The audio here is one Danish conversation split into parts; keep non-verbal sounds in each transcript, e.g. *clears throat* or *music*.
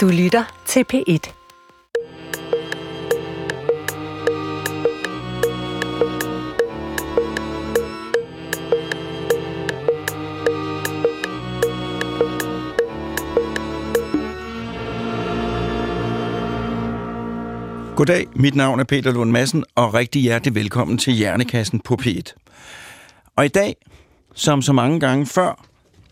Du lytter til P1. Goddag, mit navn er Peter Lund Madsen, og rigtig hjertelig velkommen til Hjernekassen på P1. Og i dag, som så mange gange før,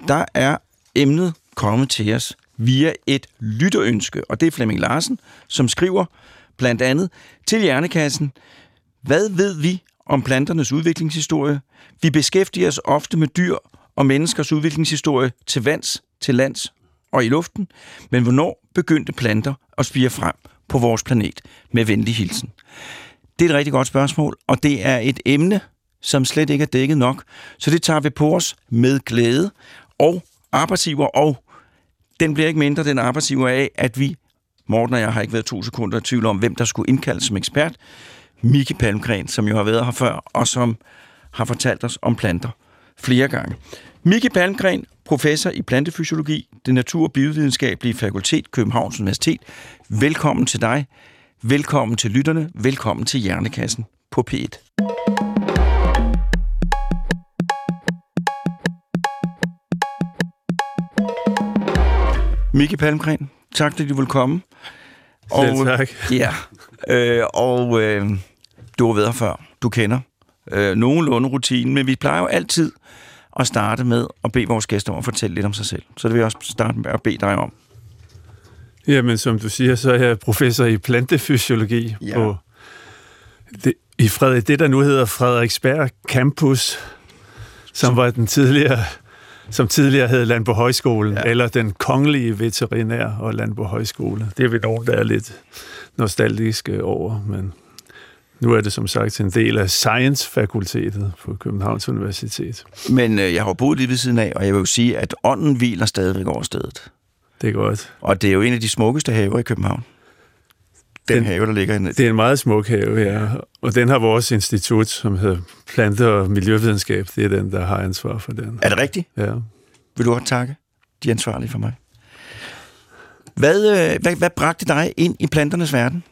der er emnet kommet til os via et lytterønske, og det er Flemming Larsen, som skriver blandt andet til Hjernekassen, hvad ved vi om planternes udviklingshistorie? Vi beskæftiger os ofte med dyr og menneskers udviklingshistorie til vands, til lands og i luften, men hvornår begyndte planter at spire frem på vores planet? Med venlig hilsen. Det er et rigtig godt spørgsmål, og det er et emne, som slet ikke er dækket nok, så det tager vi på os med glæde og arbejdsgiver, og den bliver ikke mindre, den arbejdsgiver af, at vi, Morten og jeg har ikke været to sekunder i tvivl om, hvem der skulle indkaldes som ekspert, Miki Palmgren, som jo har været her før, og som har fortalt os om planter flere gange. Miki Palmgren, professor i plantefysiologi, det natur- og biovidenskabelige fakultet, Københavns Universitet. Velkommen til dig. Velkommen til lytterne. Velkommen til Hjernekassen på P1. Miki Palmgren, tak fordi du vil komme. Selv tak. *laughs* Ja, øh, og øh, du har været her før. Du kender øh, nogenlunde rutinen, men vi plejer jo altid at starte med at bede vores gæster om at fortælle lidt om sig selv. Så det vil jeg også starte med at bede dig om. Jamen, som du siger, så er jeg professor i plantefysiologi Ja. på det, i Frederik, det, der nu hedder Frederiksberg Campus, som var den tidligere som tidligere hed Landbo Højskolen, Ja. eller den kongelige veterinær og Landbo Højskole. Det er vi nogen, der er lidt nostalgiske over, men nu er det som sagt en del af Science-fakultetet på Københavns Universitet. Men øh, jeg har boet lige ved siden af, og jeg vil jo sige, at ånden hviler stadigvæk over stedet. Det er godt. Og det er jo en af de smukkeste haver i København. Den, den have, der ligger i Det er en meget smuk have, ja. Og den har vores institut, som hedder Plante- og Miljøvidenskab. Det er den, der har ansvar for den. Er det rigtigt? Ja. Vil du godt takke de er ansvarlige for mig? Hvad, øh, hvad, hvad bragte dig ind i planternes verden?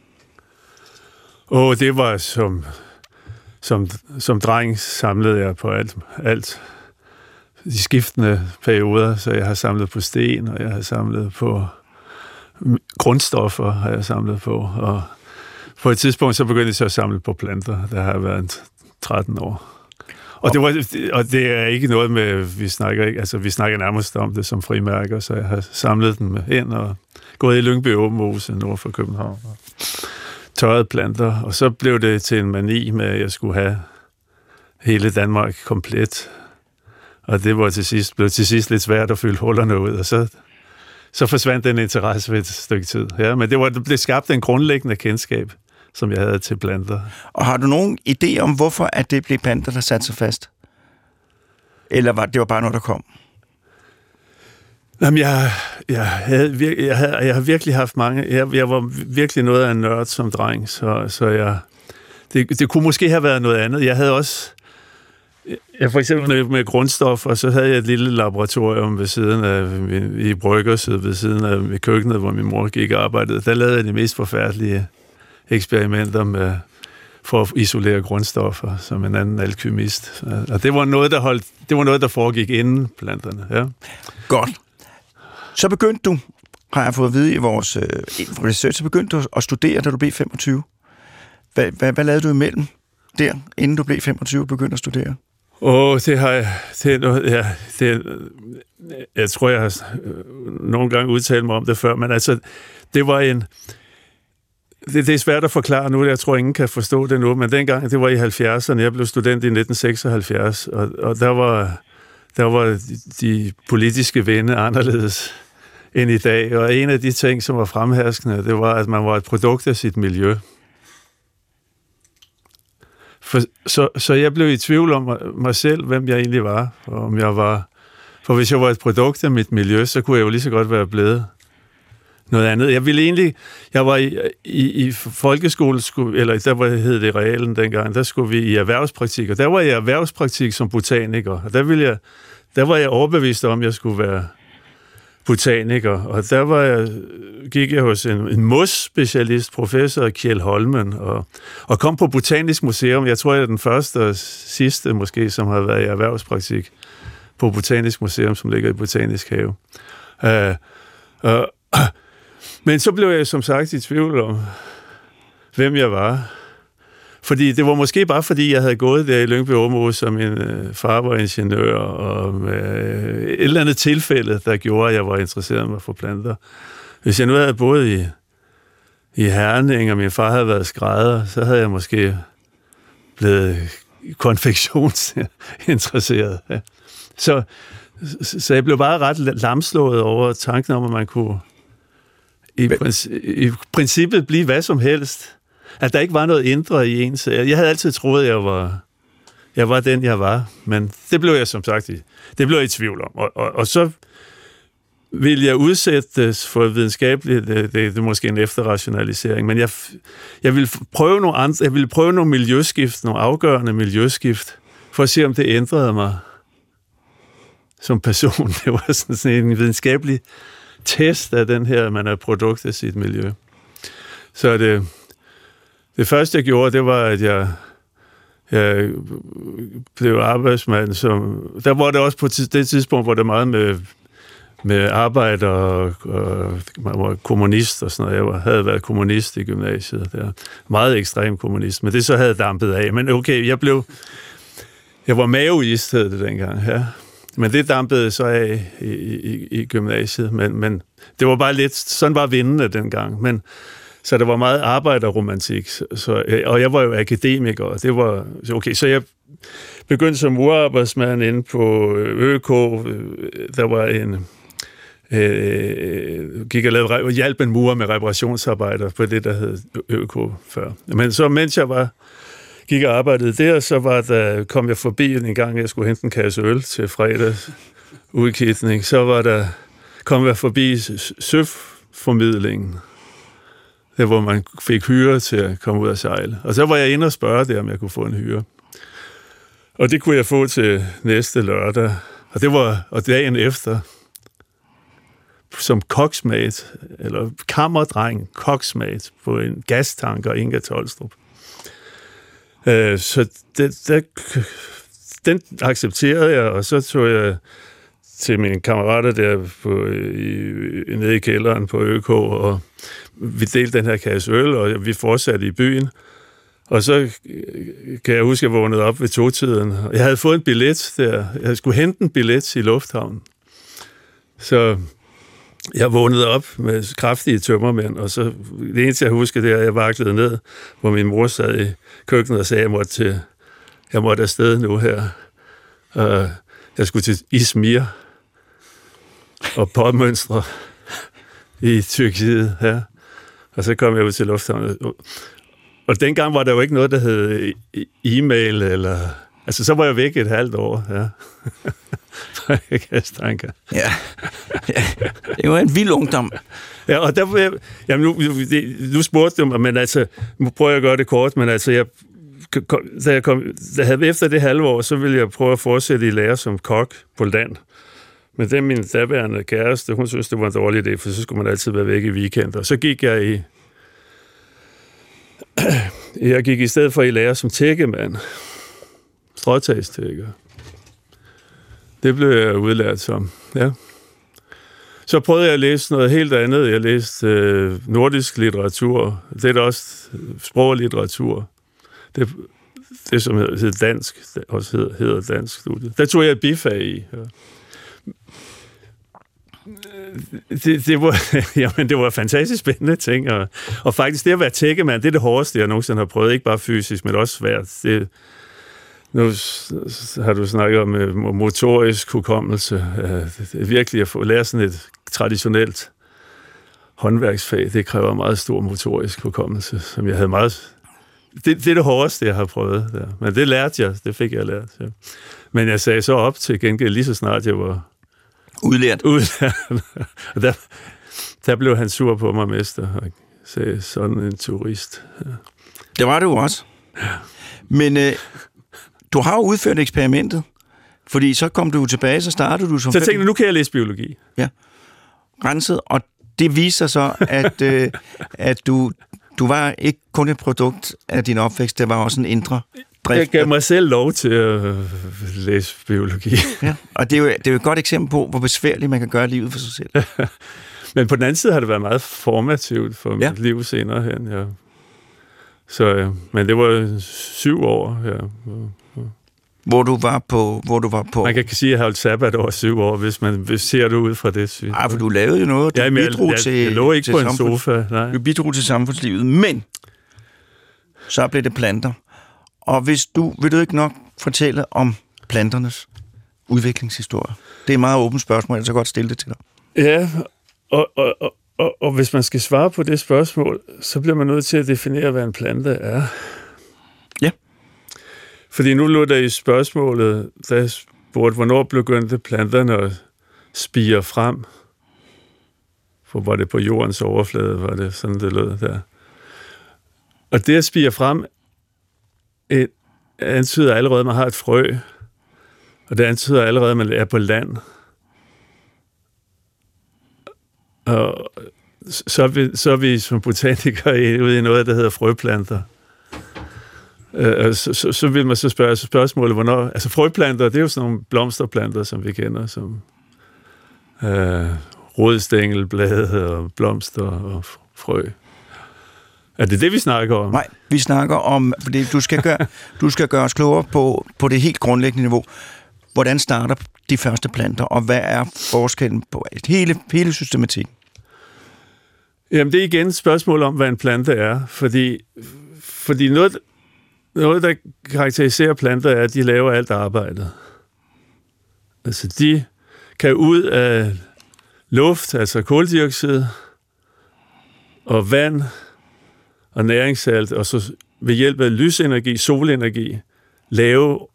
Og det var som, som, som dreng samlede jeg på alt, alt de skiftende perioder, så jeg har samlet på sten, og jeg har samlet på grundstoffer, har jeg samlet på, og på et tidspunkt så begyndte jeg så at samle på planter, der har jeg været 13 år. Og det, var, og det er ikke noget med, vi snakker ikke, altså vi snakker nærmest om det som frimærker, så jeg har samlet dem ind og gået i Lyngby Åbenhuse nord for København. Og tørrede planter, og så blev det til en mani med, at jeg skulle have hele Danmark komplet. Og det var til sidst, blev til sidst lidt svært at fylde hullerne ud, og så, så forsvandt den interesse ved et stykke tid. Ja, men det, var, det blev skabt en grundlæggende kendskab, som jeg havde til planter. Og har du nogen idé om, hvorfor at det blev planter, der satte sig fast? Eller var det var bare noget, der kom? Jamen, jeg, jeg, havde, vir- jeg, havde, jeg har virkelig haft mange... Jeg, jeg var virkelig noget af en nørd som dreng, så, så jeg... Det, det kunne måske have været noget andet. Jeg havde også... Jeg for eksempel med, grundstof, og så havde jeg et lille laboratorium ved siden af, i Bryggerset, ved siden af ved køkkenet, hvor min mor gik og arbejdede. Der lavede jeg de mest forfærdelige eksperimenter med, for at isolere grundstoffer, som en anden alkymist. Og det var noget, der, holdt, det var noget, der foregik inden planterne. Ja. Godt. Så begyndte du, har jeg fået at vide i vores øh, research, så begyndte du at studere, da du blev 25. Hvad, hvad, hvad lavede du imellem der, inden du blev 25 og begyndte at studere? Åh, oh, det har jeg... Det er noget, ja, det er, jeg tror, jeg har øh, nogle gange udtalt mig om det før, men altså, det var en... Det, det er svært at forklare nu, jeg tror, ingen kan forstå det nu, men dengang, det var i 70'erne, jeg blev student i 1976, og, og der var, der var de, de politiske vinde anderledes end i dag, og en af de ting, som var fremherskende, det var, at man var et produkt af sit miljø. For, så, så jeg blev i tvivl om mig- selv, hvem jeg egentlig var, og om jeg var... For hvis jeg var et produkt af mit miljø, så kunne jeg jo lige så godt være blevet noget andet. Jeg ville egentlig... Jeg var i, i, i folkeskole, skulle, eller der var, hed det realen dengang, der skulle vi i erhvervspraktik, og der var jeg i erhvervspraktik som botaniker, og der, ville jeg, der var jeg overbevist om, at jeg skulle være botaniker, og der var jeg, gik jeg hos en, en mos-specialist, professor Kjell Holmen, og, og kom på Botanisk Museum. Jeg tror, jeg er den første og sidste måske, som har været i erhvervspraktik på Botanisk Museum, som ligger i Botanisk Have. Uh, uh, *clears throat* men så blev jeg som sagt i tvivl om, hvem jeg var. Fordi det var måske bare fordi, jeg havde gået der i Lyngby Område, som min øh, far var ingeniør, og øh, et eller andet tilfælde, der gjorde, at jeg var interesseret mig for planter. Hvis jeg nu havde boet i, i Herning, og min far havde været skrædder, så havde jeg måske blevet konfektionsinteresseret. Ja. Så, så jeg blev bare ret lamslået over tanken om, at man kunne i, i princippet blive hvad som helst at der ikke var noget indre i ens. Øh, jeg havde altid troet, at jeg var, jeg var den, jeg var, men det blev jeg som sagt i, det blev jeg i tvivl om. Og, og, og så vil jeg udsættes for videnskabeligt, det, det, det er måske en efterrationalisering, men jeg, jeg vil prøve nogle andre, jeg vil prøve nogle miljøskift, nogle afgørende miljøskift, for at se, om det ændrede mig som person. *laughs* Det var sådan en videnskabelig test af den her, man er produkt af sit miljø. Så det, det første, jeg gjorde, det var, at jeg, jeg blev arbejdsmand. Som, der var det også på det tidspunkt, hvor det meget med, med arbejde og, og man var kommunist og sådan noget. Jeg havde været kommunist i gymnasiet. Der. Meget ekstrem kommunist, men det så havde dampet af. Men okay, jeg blev... Jeg var maveist, hed det dengang, ja. Men det dampede så af i, i, i gymnasiet, men, men det var bare lidt, sådan var vindende dengang. Men så det var meget arbejderromantik. Så, og jeg var jo akademiker, og det var... Okay, så jeg begyndte som urarbejdsmand inde på ØK. Der var en... Øh, gik og lavede, hjælp en mur med reparationsarbejder på det, der hed ØK før. Men så mens jeg var gik og arbejdede der, så var der, kom jeg forbi en gang, jeg skulle hente en kasse øl til fredags udkitning, så var der, kom jeg forbi søformidlingen, der hvor man fik hyre til at komme ud og sejle. Og så var jeg inde og spørge der, om jeg kunne få en hyre. Og det kunne jeg få til næste lørdag. Og det var og dagen efter, som koksmat, eller kammerdreng koksmat på en gastanker Inga Tolstrup. Øh, så det, det, den accepterede jeg, og så tog jeg til mine kammerater der på, i, nede i kælderen på ØK, og vi delte den her kasse øl, og vi fortsatte i byen. Og så øh, kan jeg huske, at jeg vågnede op ved togtiden. Jeg havde fået en billet der. Jeg skulle hente en billet i lufthavnen. Så jeg vågnede op med kraftige tømmermænd, og så det eneste, jeg husker, det er, at jeg vaklede ned, hvor min mor sad i køkkenet og sagde, at jeg måtte, til, jeg måtte afsted nu her. Og jeg skulle til Izmir og påmønstre i Tyrkiet. Ja. Og så kom jeg ud til lufthavnen. Og dengang var der jo ikke noget, der hed e-mail, eller... Altså, så var jeg væk et halvt år, ja. *laughs* ja. ja. Det var en vild ungdom. Ja, og der jeg... Jamen, nu, nu spurgte du mig, men altså... Nu prøver jeg at gøre det kort, men altså, jeg da jeg kom, da jeg havde efter det halve år, så ville jeg prøve at fortsætte i lære som kok på land. Men den min daværende kæreste, hun synes, det var en dårlig idé, for så skulle man altid være væk i weekender. Så gik jeg i... *clears throat* Jeg gik i stedet for i lære som tækkemand. Stråtagstækker. Det blev jeg udlært som, ja. Så prøvede jeg at læse noget helt andet. Jeg læste øh, nordisk litteratur. Det er da også sproglitteratur. Det, det som hedder dansk, også hedder, hedder dansk studie. Der tog jeg bifag i. Ja Øh, det, det, var, *laughs* jamen, det var fantastisk spændende ting, og, og faktisk det at være tækkemand, det er det hårdeste, jeg nogensinde har prøvet, ikke bare fysisk, men også svært. Det, nu har du snakket om øh, motorisk hukommelse. Øh, det er virkelig at få lære sådan et traditionelt håndværksfag, det kræver meget stor motorisk hukommelse, som jeg havde meget... Det, det er det hårdeste, jeg har prøvet der. Men det lærte jeg, det fik jeg lært. Ja. Men jeg sagde så op til gengæld lige så snart jeg var Udlært. Udlært. og *laughs* der, der blev han sur på mig, mester, og sagde, sådan en turist. Ja. Det var det jo også. Ja. Men øh, du har jo udført eksperimentet, fordi så kom du tilbage, så startede du som... Så jeg tænkte, nu kan jeg læse biologi. Ja. renset, og det viser sig så, at, øh, at du, du var ikke kun et produkt af din opvækst, det var også en indre drift. Jeg gav mig selv lov til at øh, læse biologi. Ja, og det er, jo, det er jo et godt eksempel på, hvor besværligt man kan gøre livet for sig selv. *laughs* Men på den anden side har det været meget formativt for Ja. mit liv senere hen. Ja. Så, øh, men det var syv år. Ja. Hvor du var på... Hvor du var på Man kan sige, at jeg har holdt sabbat over syv år, hvis man hvis ser det ud fra det syn. Ej, for du lavede jo noget, du Ja, men jeg, bidrog jeg, til jeg lå ikke til på en sofa. Nej. Du bidrog til samfundslivet, men så blev det planter. Og hvis du, vil du ikke nok fortælle om planternes udviklingshistorie? Det er et meget åbent spørgsmål, jeg så godt stille det til dig. Ja, og, og, og, og, og hvis man skal svare på det spørgsmål, så bliver man nødt til at definere, hvad en plante er. Ja. Fordi nu lå der i spørgsmålet, jeg spurgte, hvornår begyndte planterne at spire frem? For var det på jordens overflade, var det sådan, det lød der. Og det at spire frem, et, antyder allerede, at man har et frø, og det antyder allerede, at man er på land. Og så er vi, så er vi som botanikere ude i noget, der hedder frøplanter. Øh, så, så, så vil man så spørge så spørgsmålet, hvornår... Altså frøplanter, det er jo sådan nogle blomsterplanter, som vi kender, som øh, rodstængelblade og blomster og frø. Er det det, vi snakker om? Nej, vi snakker om, fordi du skal gøre, *laughs* du skal gøre os klogere på, på det helt grundlæggende niveau. Hvordan starter de første planter, og hvad er forskellen på hele, hele systematikken? Jamen, det er igen et spørgsmål om, hvad en plante er. Fordi, fordi noget, noget, der karakteriserer planter, er, at de laver alt arbejdet. Altså, de kan ud af luft, altså koldioxid, og vand, og næringssalt, og så ved hjælp af lysenergi, solenergi, lave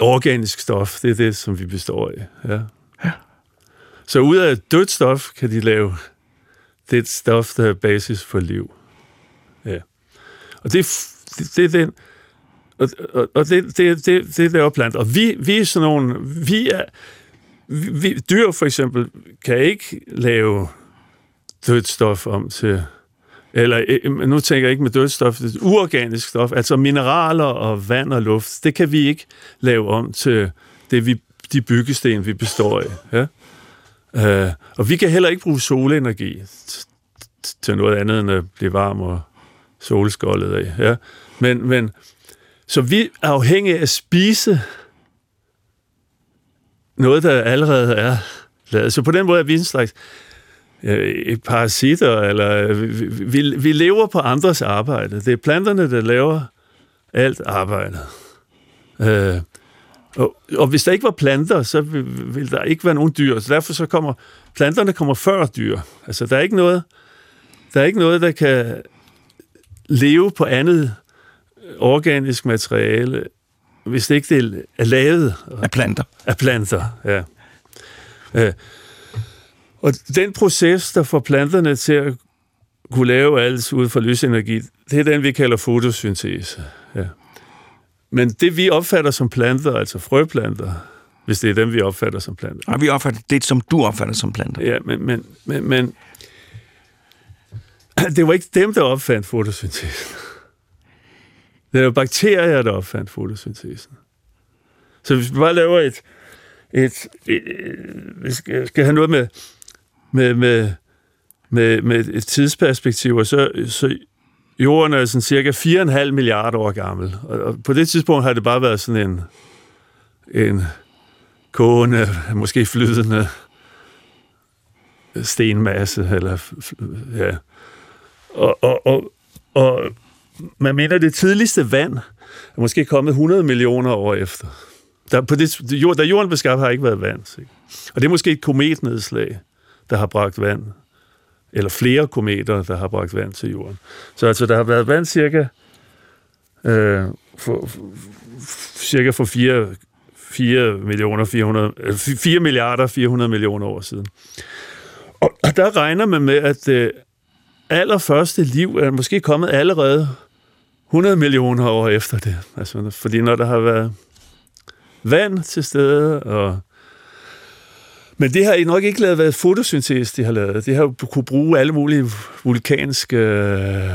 organisk stof. Det er det, som vi består af. Ja. Så ud af dødt stof kan de lave det stof, der er basis for liv. Ja. Og det, det, det er den... Og, og, og det, det, det, det laver planter. Og vi, vi er sådan nogle... Vi er, vi, dyr for eksempel kan ikke lave dødt stof om til... Eller øh, øh, nu tænker jeg ikke med dødstof, det er uorganisk stof, altså mineraler og vand og luft, det kan vi ikke lave om til det, vi, de byggesten, vi består af. Ja? Uh, og vi kan heller ikke bruge solenergi til noget andet end at blive varm og solskoldet af. Ja? Men, men, så vi er afhængige af at spise noget, der allerede er lavet. Så på den måde er vi en slags parasitter, eller vi, vi, vi lever på andres arbejde. Det er planterne, der laver alt arbejdet. Øh, og, og hvis der ikke var planter, så vil, vil der ikke være nogen dyr. Så derfor så kommer planterne kommer før dyr. Altså der er ikke noget, der er ikke noget, der kan leve på andet organisk materiale, hvis det ikke det er lavet Af planter. af planter. Ja. Øh, og den proces, der får planterne til at kunne lave alt ud fra lysenergi, det er den, vi kalder fotosyntese. Ja. Men det, vi opfatter som planter, altså frøplanter, hvis det er dem, vi opfatter som planter. Og vi opfatter det, som du opfatter som planter. Ja, men, men, men, men det var ikke dem, der opfandt fotosyntesen. Det er jo bakterier, der opfandt fotosyntesen. Så hvis vi bare laver et... et, et vi skal, skal have noget med, med, med, med, med et tidsperspektiv, og så, så jorden er sådan cirka 4,5 milliarder år gammel. Og, og på det tidspunkt har det bare været sådan en, en kogende, måske flydende stenmasse, eller ja. Og, og, og, og man mener, det tidligste vand er måske kommet 100 millioner år efter. Der, på det, jord, der jorden blev skabt, har ikke været vand. Ikke? Og det er måske et kometnedslag, der har bragt vand. Eller flere kometer, der har bragt vand til jorden. Så altså, der har været vand cirka, øh, for, for, cirka for 4, 4 millioner 400, 4 øh, milliarder 400 millioner år siden. Og, og *clears throat* der regner man med, at det allerførste liv er måske kommet allerede 100 millioner år efter det. Altså, fordi når der har været vand til stede, og men det har nok ikke lavet været fotosyntese, de har lavet. De har kunne bruge alle mulige vulkanske øh,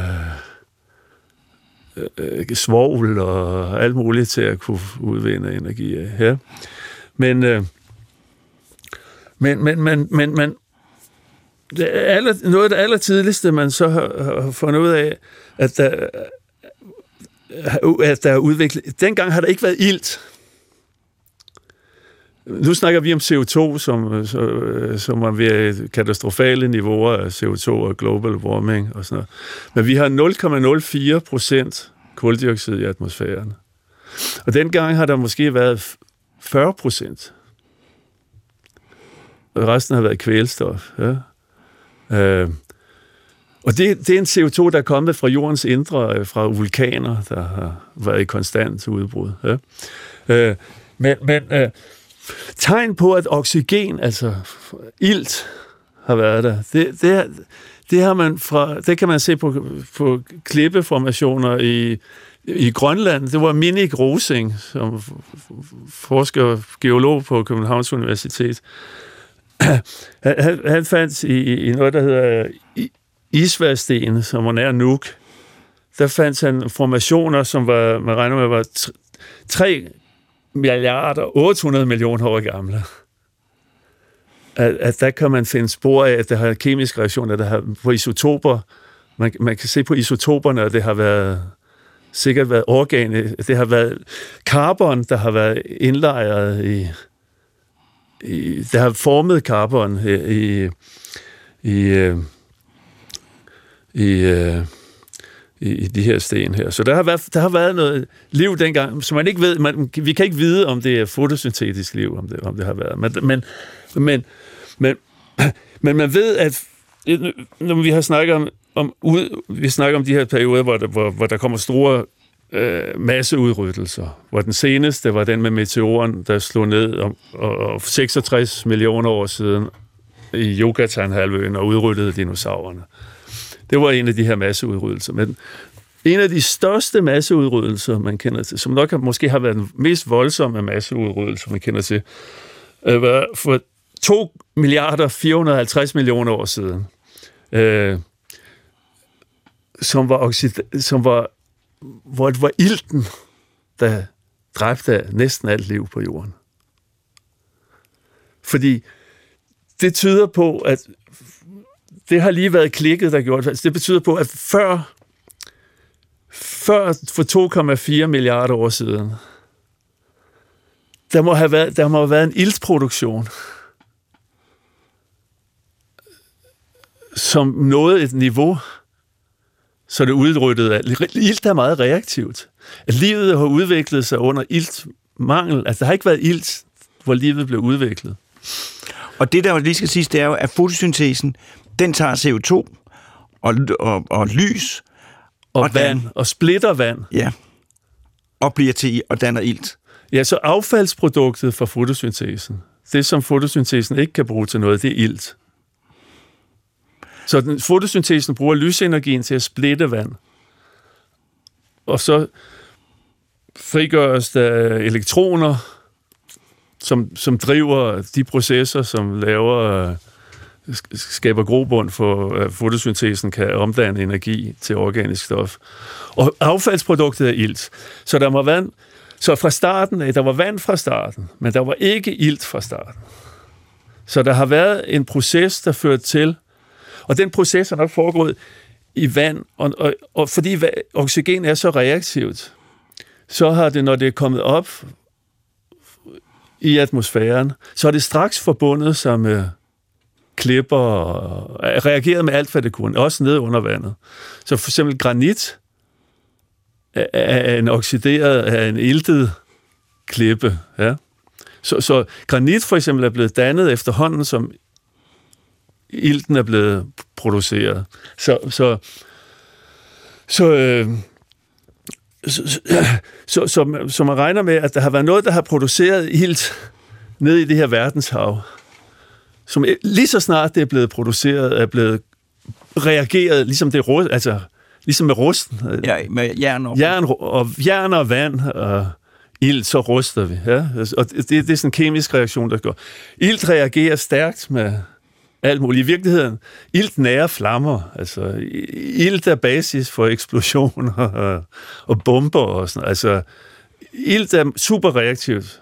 øh, svovl og alt muligt til at kunne udvinde energi af. Ja. Men, øh, men, men, men, men, men det aller, noget af det allertidligste, man så har, har fundet ud af, at der, at der er udviklet... Dengang har der ikke været ilt. Nu snakker vi om CO2, som, som er ved katastrofale niveauer af CO2 og global warming og sådan noget. Men vi har 0,04 procent koldioxid i atmosfæren. Og dengang har der måske været 40 procent. Og resten har været kvælstof. Ja. Øh, og det, det er en CO2, der er kommet fra jordens indre, øh, fra vulkaner, der har været i konstant udbrud. Ja. Øh, men men øh, tegn på, at oxygen, altså ilt, har været der, det, det, det, har man fra, det kan man se på, på klippeformationer i, i Grønland. Det var Minik Rosing, som forsker geolog på Københavns Universitet. *clears throat* Han, han fandt i, i noget, der hedder Isværsten, som var nær Nuuk, der fandt han formationer, som var, man regner med, var 3 milliarder 800 millioner år gamle. At, at der kan man finde spor af, at der har kemiske reaktioner, der har på isotoper. Man, man kan se på isotoperne, at det har været sikkert været organe, det har været karbon, der har været indlejret i, i der har formet karbon i, i, i øh, i, i i, i de her sten her. Så der har, været, der har været noget liv dengang, som man ikke ved, man, vi kan ikke vide, om det er fotosyntetisk liv, om det, om det har været. Men, men, men, men, *clears throat* men man ved, at øh, når vi har snakket om, om ud, vi snakker om de her perioder, hvor der, hvor, hvor der kommer store øh, masseudryttelser, hvor den seneste var den med meteoren, der slog ned om, og, og 66 millioner år siden i Yucatan-halvøen og udryddede dinosaurerne. Det var en af de her masseudryddelser. Men en af de største masseudryddelser, man kender til, som nok har, måske har været den mest voldsomme masseudryddelse, man kender til, øh, var for 2 milliarder 450 millioner år siden, øh, som var, oxid- som var hvor det var ilten, der dræbte næsten alt liv på jorden. Fordi det tyder på, at det har lige været klikket, der gjort det. Det betyder på, at før, før for 2,4 milliarder år siden, der må have været, der må have været en iltproduktion, som nåede et niveau, så det udryttede. Ilt er meget reaktivt. At livet har udviklet sig under iltmangel. Altså, der har ikke været ilt, hvor livet blev udviklet. Og det, der lige skal siges, det er jo, at fotosyntesen den tager CO2 og, og, og lys. Og, og vand, dan, og splitter vand. Ja, og bliver til og danner ilt. Ja, så affaldsproduktet fra fotosyntesen, det som fotosyntesen ikke kan bruge til noget, det er ilt. Så den, fotosyntesen bruger lysenergien til at splitte vand. Og så frigøres der elektroner, som, som driver de processer, som laver skaber grobund for, at fotosyntesen kan omdanne energi til organisk stof. Og affaldsproduktet er ilt. Så der var vand, så fra starten af, der var vand fra starten, men der var ikke ilt fra starten. Så der har været en proces, der førte til, og den proces har nok foregået i vand, og, og, og fordi oxygen er så reaktivt, så har det, når det er kommet op i atmosfæren, så er det straks forbundet sig med øh, klipper og reagerede med alt, hvad det kunne, også ned under vandet. Så for eksempel granit er en oxideret, er en iltet klippe. Ja. Så, så granit for eksempel er blevet dannet efterhånden, som ilten er blevet produceret. Så, så, så, øh, så, så, så, så man regner med, at der har været noget, der har produceret ilt ned i det her verdenshav som lige så snart det er blevet produceret, er blevet reageret, ligesom det rust, altså ligesom med rusten. Ja, med jern og... Jern og, jern og vand og ild, så ruster vi. Ja? Og det, det er sådan en kemisk reaktion, der går. Ild reagerer stærkt med alt muligt. I virkeligheden, ilt nære flammer. Altså, ilt er basis for eksplosioner *laughs* og, og bomber og sådan Altså, ilt er super reaktivt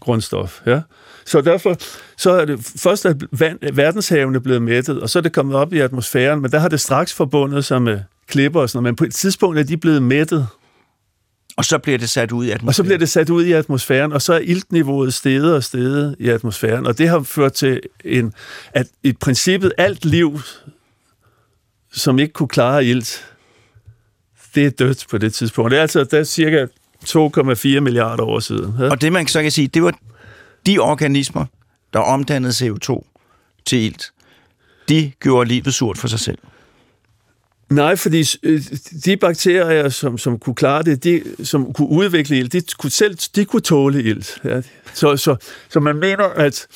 grundstof. Ja? Så derfor så er det først, at verdenshavene blevet mættet, og så er det kommet op i atmosfæren, men der har det straks forbundet sig med klipper og sådan noget, men på et tidspunkt er de blevet mættet. Og så bliver det sat ud i atmosfæren. Og så bliver det sat ud i atmosfæren, og så er iltniveauet steget og steget i atmosfæren, og det har ført til, en, at i princippet alt liv, som ikke kunne klare ilt, det er dødt på det tidspunkt. Det er altså der er cirka 2,4 milliarder år siden. Ja? Og det man så kan sige, det var de organismer, der omdannede CO2 til ilt, de gjorde livet surt for sig selv. Nej, fordi øh, de bakterier, som, som kunne klare det, de, som kunne udvikle ild, de kunne selv de kunne tåle ilt. Ja. Så, så, så man mener, at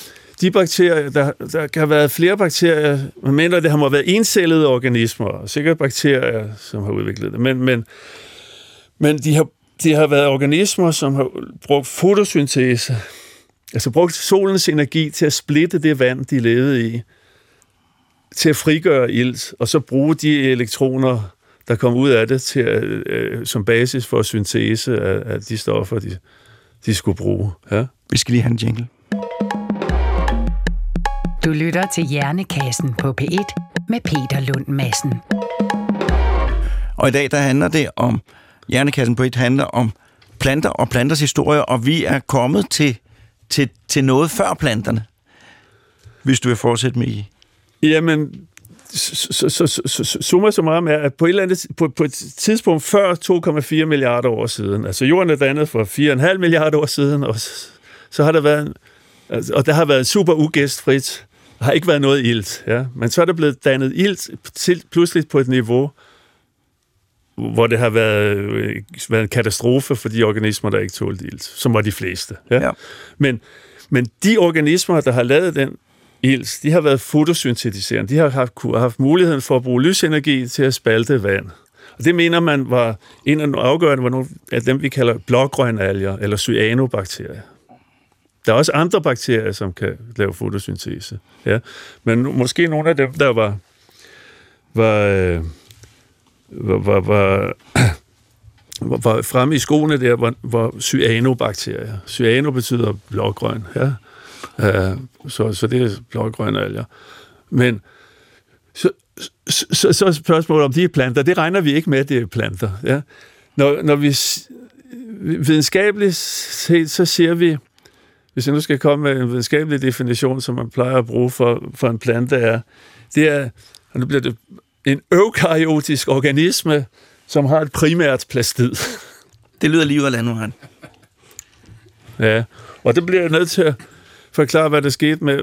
de bakterier, der, der kan have været flere bakterier, man mener, at det har været encellede organismer, og sikkert bakterier, som har udviklet det, men, men, men de, har, de har været organismer, som har brugt fotosyntese, altså brugt solens energi til at splitte det vand, de levede i, til at frigøre ilt, og så bruge de elektroner, der kommer ud af det, til at, øh, som basis for syntese af, af de stoffer, de, de skulle bruge. Ja? Vi skal lige have en jingle. Du lytter til Hjernekassen på P1 med Peter Lund Madsen. Og i dag der handler det om, Hjernekassen på 1 handler om planter og planters historie, og vi er kommet til, til, til noget før planterne. Hvis du vil fortsætte med i Jamen, så, så, så, så, summa summarum er, at på et, eller andet, på, på et tidspunkt før 2,4 milliarder år siden, altså jorden er dannet for 4,5 milliarder år siden, og så har der været, altså, og der har været super ugæstfrit, der har ikke været noget ilt, ja. men så er der blevet dannet ilt til, pludselig på et niveau, hvor det har været, været en katastrofe for de organismer, der ikke tålte ilt, som var de fleste. Ja? Ja. Men, men de organismer, der har lavet den ilt, de har været fotosyntetiserende. De har haft, haft muligheden for at bruge lysenergi til at spalte vand. Og det mener man var en af de afgørende, var nogle af dem, vi kalder blågrønalger eller cyanobakterier. Der er også andre bakterier, som kan lave fotosyntese. Ja. Men måske nogle af dem, der var, var, øh, var, var, var, var, var fremme i skoene der, var, var cyanobakterier. Cyano betyder blågrøn. Ja. Uh, så, så det er blågrønne alger. Men så, så, så er spørgsmålet om de er planter. Det regner vi ikke med, at det er planter. Ja? Når, når vi videnskabeligt set, så siger vi, hvis jeg nu skal komme med en videnskabelig definition, som man plejer at bruge for, for en plante, er, det er, og nu bliver det en eukaryotisk organisme, som har et primært plastid. Det lyder lige ud af landvejen. Ja, og det bliver jeg nødt til at forklare, hvad der skete med,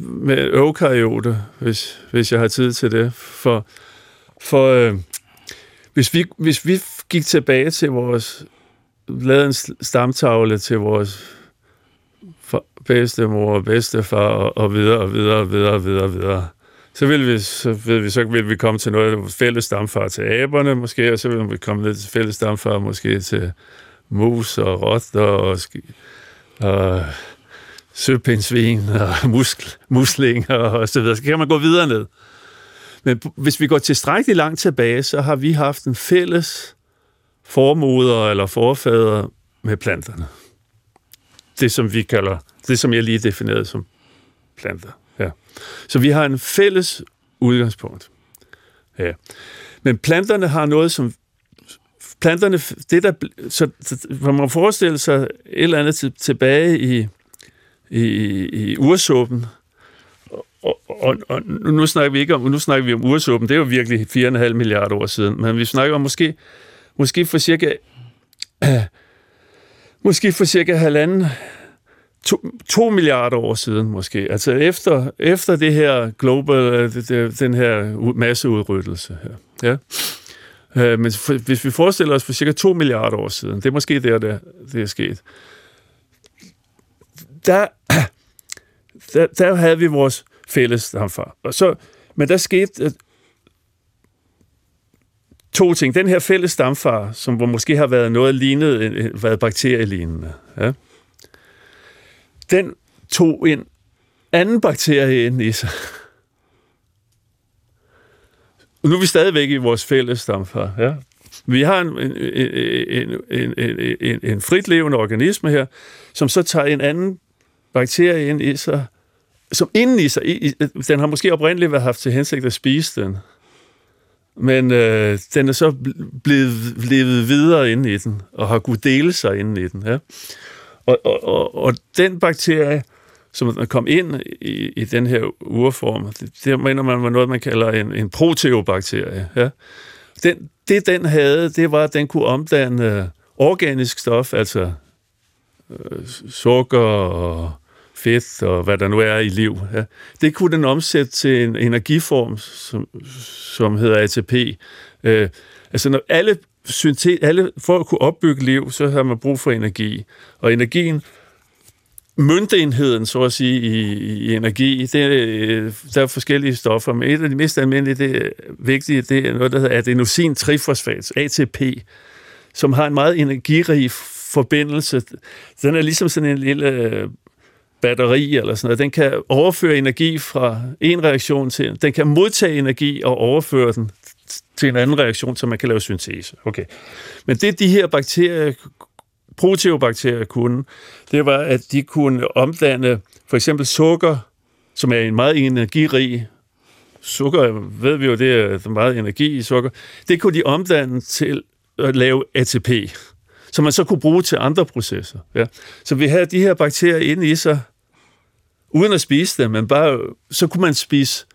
med eukaryote, hvis, hvis jeg har tid til det. For, for øh, hvis, vi, hvis vi gik tilbage til vores, lavede en stamtavle til vores bedstemor og bedstefar og, og videre og videre og videre og videre og videre, så vil vi, så vil vi, så vil vi komme til noget fælles stamfar til aberne måske, og så vil vi komme ned til fælles stamfar måske til mus og rotter og, og søpindsvin og muskl, muslinger og så videre. Så kan man gå videre ned. Men hvis vi går tilstrækkeligt langt tilbage, så har vi haft en fælles formoder eller forfader med planterne. Det, som vi kalder, det som jeg lige definerede som planter. Så vi har en fælles udgangspunkt. Ja. Men planterne har noget, som planterne, det der, så, så man må forestille sig et eller andet tilbage i i, i ursåben, Og, og, og nu snakker vi ikke om, nu snakker vi om ursåben, det er jo virkelig 4,5 milliarder år siden, men vi snakker om måske, måske for cirka, *clears throat* måske for cirka halvanden, to, to milliarder år siden måske. Altså efter, efter det her global, øh, det, det, den her masseudryddelse her. Ja. Øh, men for, hvis vi forestiller os for cirka 2 milliarder år siden, det er måske der, det, det er sket, der, *clears throat* der, der havde vi vores fælles stamfar. Og så, men der skete, øh, to ting. Den her fælles stamfar, som måske har været noget lignet, været bakterielignende, ja, den tog en anden bakterie ind i sig. Og Nu er vi stadigvæk i vores fælles stamfar. Ja. Vi har en, en, en, en, en, en, en fritlevende organisme her, som så tager en anden bakterie ind i sig, som inden i sig, i, den har måske oprindeligt været haft til hensigt at spise den, men øh, den er så blevet levet videre inde i den, og har kunnet dele sig inde i den. Ja. Og, og, og, og den bakterie, som kom ind i, i den her urform, det, det mener man var noget, man kalder en, en proteobakterie. Ja. Den, det, den havde, det var, at den kunne omdanne organisk stof, altså øh, sukker og fedt og hvad der nu er i liv. Ja. Det kunne den omsætte til en energiform, som, som hedder ATP. Øh, altså når alle, syntet, alle, for at kunne opbygge liv, så har man brug for energi. Og energien, møntenheden, så at sige, i, i energi, det, er, der er forskellige stoffer, men et af de mest almindelige, det er vigtige, det er noget, der hedder adenosin trifosfat, ATP, som har en meget energirig forbindelse. Den er ligesom sådan en lille øh, batteri eller sådan noget, den kan overføre energi fra en reaktion til den kan modtage energi og overføre den til en anden reaktion, så man kan lave syntese. Okay. Men det de her bakterier, proteobakterier kunne, det var, at de kunne omdanne for eksempel sukker, som er en meget energirig sukker, ved vi jo, det er meget energi i sukker, det kunne de omdanne til at lave ATP, som man så kunne bruge til andre processer. Ja. Så vi havde de her bakterier inde i sig, uden at spise dem, men bare, så kunne man spise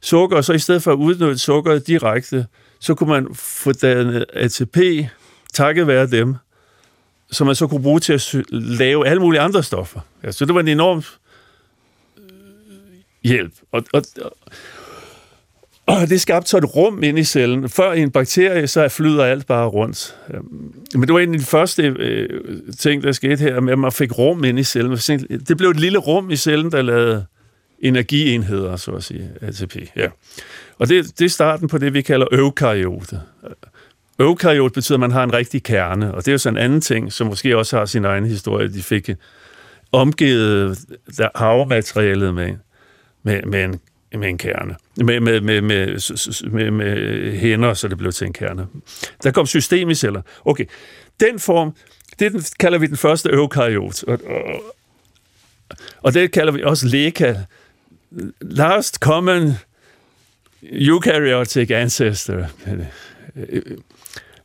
sukker, og så i stedet for at udnytte sukker direkte, så kunne man få dannet ATP, takket være dem, som man så kunne bruge til at lave alle mulige andre stoffer. Ja, så det var en enorm øh, hjælp. Og, og, og det skabte så et rum ind i cellen. Før i en bakterie, så flyder alt bare rundt. Men det var en af de første øh, ting, der skete her, med at man fik rum ind i cellen. Det blev et lille rum i cellen, der lavede energienheder, så at sige, ATP. Ja. Og det, det er starten på det, vi kalder øvkariote. Øvkariot betyder, at man har en rigtig kerne, og det er jo sådan en anden ting, som måske også har sin egen historie. De fik omgivet havmaterialet med, med, med en med en kerne. Med, med, med, med, med, med hænder, så det blev til en kerne. Der kom system i celler. Okay, den form, det kalder vi den første øvkariot, Og, og, og det kalder vi også leka. Last common eukaryotic ancestor.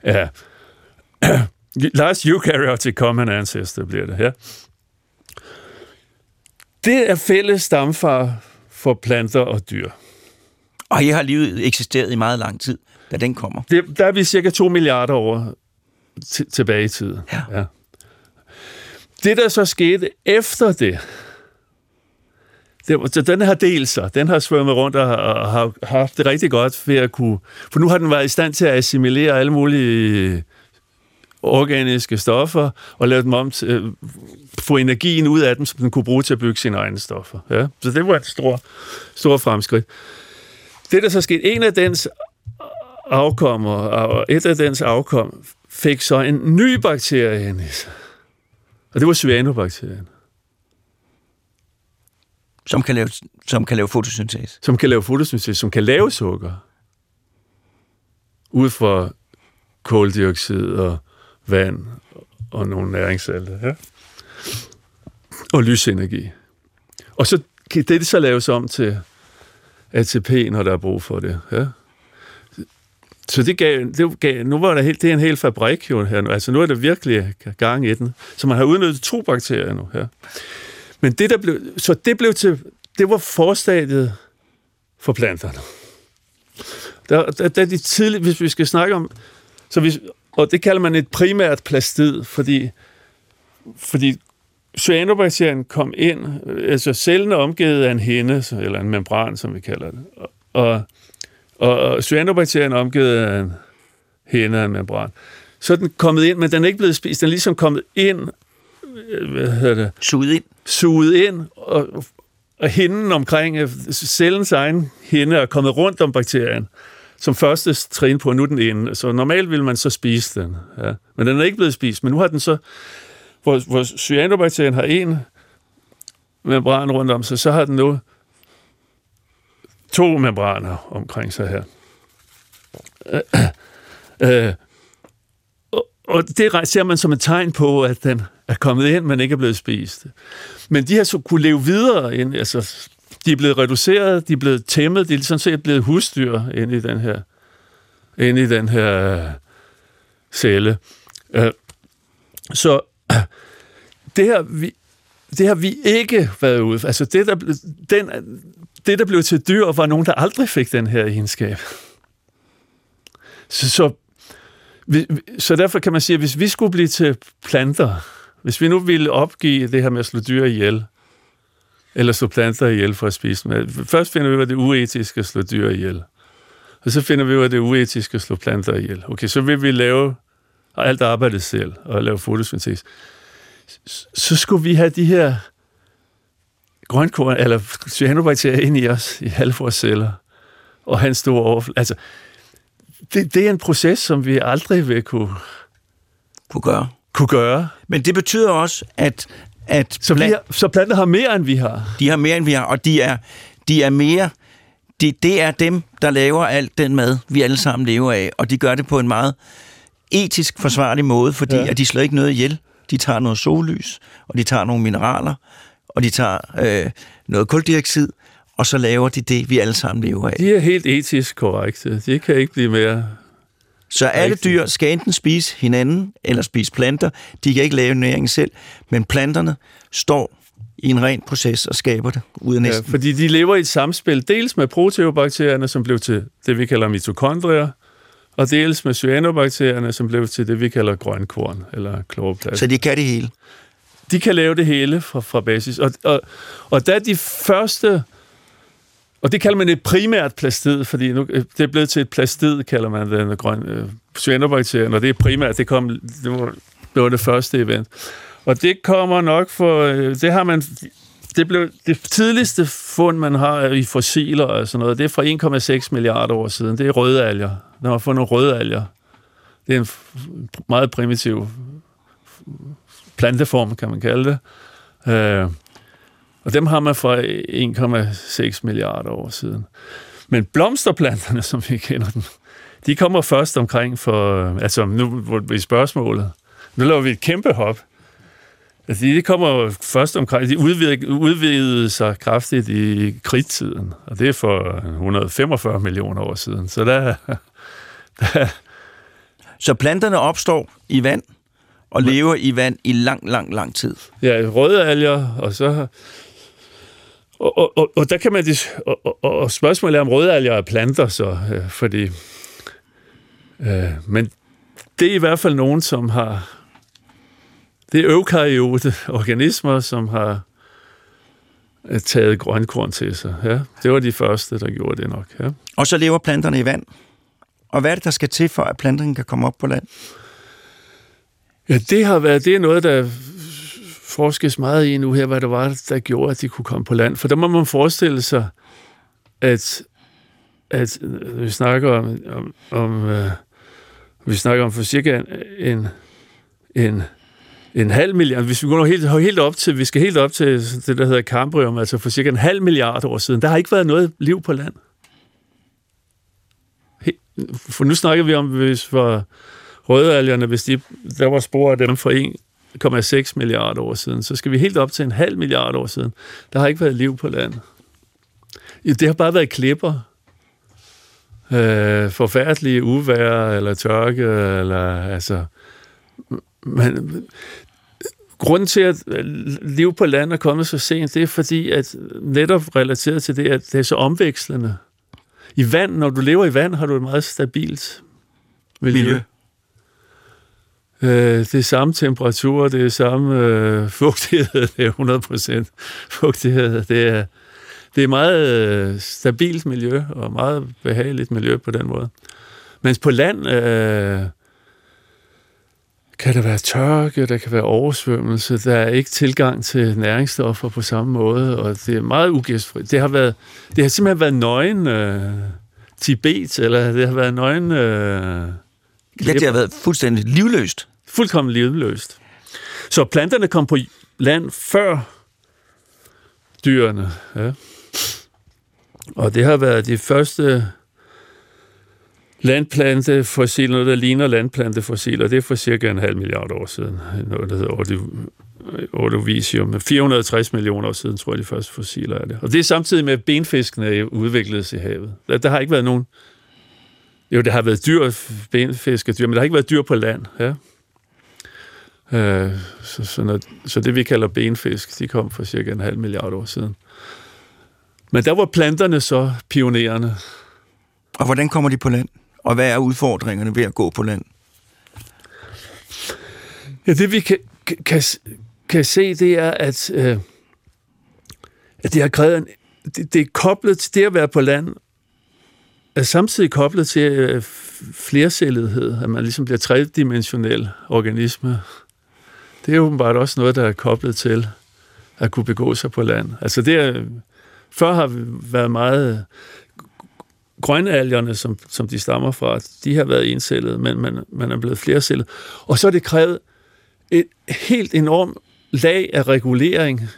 Ja. *clears throat* Last eukaryotic common ancestor bliver det, ja. Det er fælles stamfar for planter og dyr. Og I har livet eksisteret i meget lang tid, da den kommer. Det, der er vi cirka 2 milliarder år tilbage i tiden. Ja. ja. Det, der så skete efter det, det, så den har delt sig. Den har svømmet rundt og har, har haft det rigtig godt ved at kunne... For nu har den været i stand til at assimilere alle mulige øh, organiske stoffer og lave dem om til, øh, få energien ud af dem, som den kunne bruge til at bygge sine egne stoffer. Ja? Så det var et stort, stort fremskridt. Det, der så skete, en af dens afkommer, og et af dens afkom, fik så en ny bakterie ind i sig. Og det var cyanobakterien. Som kan lave, som kan lave fotosyntese. Som kan lave fotosyntese, som kan lave sukker. Ud fra koldioxid og vand og nogle næringssalte. Ja? Og lysenergi. Og så kan det så laves om til ATP, når der er brug for det. Ja? Så det gav, det gav, nu var der helt, det er en hel fabrik jo her nu. Altså nu er der virkelig gang i den. Så man har udnyttet to bakterier nu her. Men det der blev, så det blev til, det var forstadiet for planterne. Der, der, der de tidlige, hvis vi skal snakke om, så hvis, og det kalder man et primært plastid, fordi, fordi cyanobakterien kom ind, altså cellen er omgivet af en hinde, eller en membran, som vi kalder det. Og, og, og cyanobakterien er omgivet af en hinde af en membran. Så er den kommet ind, men den er ikke blevet spist. Den er ligesom kommet ind, hvad hedder det? Suget ind. Suget ind, og, og hinden omkring, cellens egen hinde er kommet rundt om bakterien. som første trin på, nu den inde. Så normalt vil man så spise den. Ja. Men den er ikke blevet spist. Men nu har den så, hvor, hvor cyanobakterien har en membran rundt om sig, så har den nu to membraner omkring sig her. Øh, øh, og, og det ser man som et tegn på, at den er kommet ind, men ikke er blevet spist. Men de har så kunne leve videre ind, altså de er blevet reduceret, de er blevet tæmmet, de er sådan set blevet husdyr ind i den her, ind i den her øh, celle. Øh, så *clears throat* det her, vi, det har vi ikke været ude Altså det der, den, det, der blev til dyr, var nogen, der aldrig fik den her egenskab. Så, så, så derfor kan man sige, at hvis vi skulle blive til planter, hvis vi nu ville opgive det her med at slå dyr ihjel, eller slå planter ihjel for at spise med. Først finder vi ud af, det uetiske at slå dyr ihjel. Og så finder vi ud af, det uetiske at slå planter ihjel. Okay, så vil vi lave alt arbejdet selv og lave fotosyntese. Så skulle vi have de her grønkorn, eller cyanobakterier ind i os, i alle vores celler, og have en stor overflade. Altså, det, det er en proces, som vi aldrig vil kunne, kunne gøre. Kunne gøre. Men det betyder også, at at så, plan- har, så planter har mere, end vi har? De har mere, end vi har, og de er, de er mere... De, det er dem, der laver alt den mad, vi alle sammen lever af, og de gør det på en meget etisk forsvarlig måde, fordi ja. at de slår ikke noget ihjel. De tager noget sollys, og de tager nogle mineraler, og de tager øh, noget koldioxid, og så laver de det, vi alle sammen lever af. De er helt etisk korrekte. De kan ikke blive mere så alle dyr skal enten spise hinanden eller spise planter. De kan ikke lave næring selv, men planterne står i en ren proces og skaber det ud af næsten. Ja, fordi de lever i et samspil, dels med proteobakterierne, som blev til det, vi kalder mitokondrier, og dels med cyanobakterierne, som blev til det, vi kalder grønkorn, eller kloroplast. Så de kan det hele? De kan lave det hele fra, fra basis. Og, og, og da de første og det kalder man et primært plastid, fordi nu, øh, det er blevet til et plastid, kalder man den grønne øh, cyanobakterien, og det er primært, det, kom, det, var, det var det første event. Og det kommer nok for, øh, det har man, det blev det tidligste fund, man har i fossiler og sådan noget, det er fra 1,6 milliarder år siden. Det er røde alger. Der har fundet røde alger. Det er en meget primitiv planteform, kan man kalde det. Øh, og dem har man fra 1,6 milliarder år siden. Men blomsterplanterne, som vi kender dem, de kommer først omkring for, altså nu i spørgsmålet, nu laver vi et kæmpe hop. Altså, de kommer først omkring, de udvidede, udvidede sig kraftigt i kridtiden, og det er for 145 millioner år siden. Så der, *laughs* der Så planterne opstår i vand og lever i vand i lang, lang, lang tid. Ja, røde alger, og så og, og, og, og der kan man... Og, og, og spørgsmålet er, om rødalger er planter, så, øh, fordi... Øh, men det er i hvert fald nogen, som har... Det er eukaryote organismer, som har øh, taget grønkorn til sig. Ja, det var de første, der gjorde det nok. Ja. Og så lever planterne i vand. Og hvad er det, der skal til, for at planterne kan komme op på land? Ja, det har været det er noget, der forskes meget i nu her, hvad det var, der gjorde, at de kunne komme på land. For der må man forestille sig, at, at øh, vi snakker om, om, om øh, vi snakker om for cirka en, en, en halv milliard, hvis vi går helt, helt op til, vi skal helt op til det, der hedder Cambrium, altså for cirka en halv milliard år siden, der har ikke været noget liv på land. For nu snakker vi om, hvis for rødalgerne, hvis de, der var spor af dem for en 1,6 milliarder år siden, så skal vi helt op til en halv milliard år siden. Der har ikke været liv på land. Det har bare været klipper. Øh, forfærdelige uvær eller tørke, eller altså... Men, grunden til, at øh, liv på land er kommet så sent, det er fordi, at netop relateret til det, at det er så omvekslende. I vand, når du lever i vand, har du et meget stabilt miljø. miljø. Øh, det er samme temperatur, det er samme øh, *laughs* fugtighed, det er 100 procent fugtighed. Det er, det er meget øh, stabilt miljø, og meget behageligt miljø på den måde. Mens på land øh, kan der være tørke, der kan være oversvømmelse, der er ikke tilgang til næringsstoffer på samme måde, og det er meget ugæstfrit. Det har, været, det har simpelthen været nøgen øh, Tibet, eller det har været nøgen... Øh, Ja, det har været fuldstændig livløst fuldkommen livløst. Så planterne kom på land før dyrene. Ja. Og det har været de første landplantefossiler, noget der ligner landplantefossiler. Det er for cirka en halv milliard år siden. Noget, der hedder Ordovisium. 460 millioner år siden, tror jeg, de første fossiler er det. Og det er samtidig med, at benfiskene udvikledes i havet. Der, der har ikke været nogen... Jo, der har været dyr, benfiskedyr, men der har ikke været dyr på land. Ja. Øh, så, så, når, så det, vi kalder benfisk, de kom for cirka en halv milliard år siden. Men der var planterne så pionerende. Og hvordan kommer de på land? Og hvad er udfordringerne ved at gå på land? Ja, det vi kan, kan, kan se, det er, at, øh, at det har krævet en, det, det er koblet til det at være på land, er samtidig koblet til øh, flercellighed, at man ligesom bliver tredimensionel organisme. Det er åbenbart også noget, der er koblet til at kunne begå sig på land. Altså det er, før har vi været meget grønalgerne, som, som de stammer fra, de har været encellede, men man, man er blevet flercellet. Og så er det krævet et helt enormt lag af regulering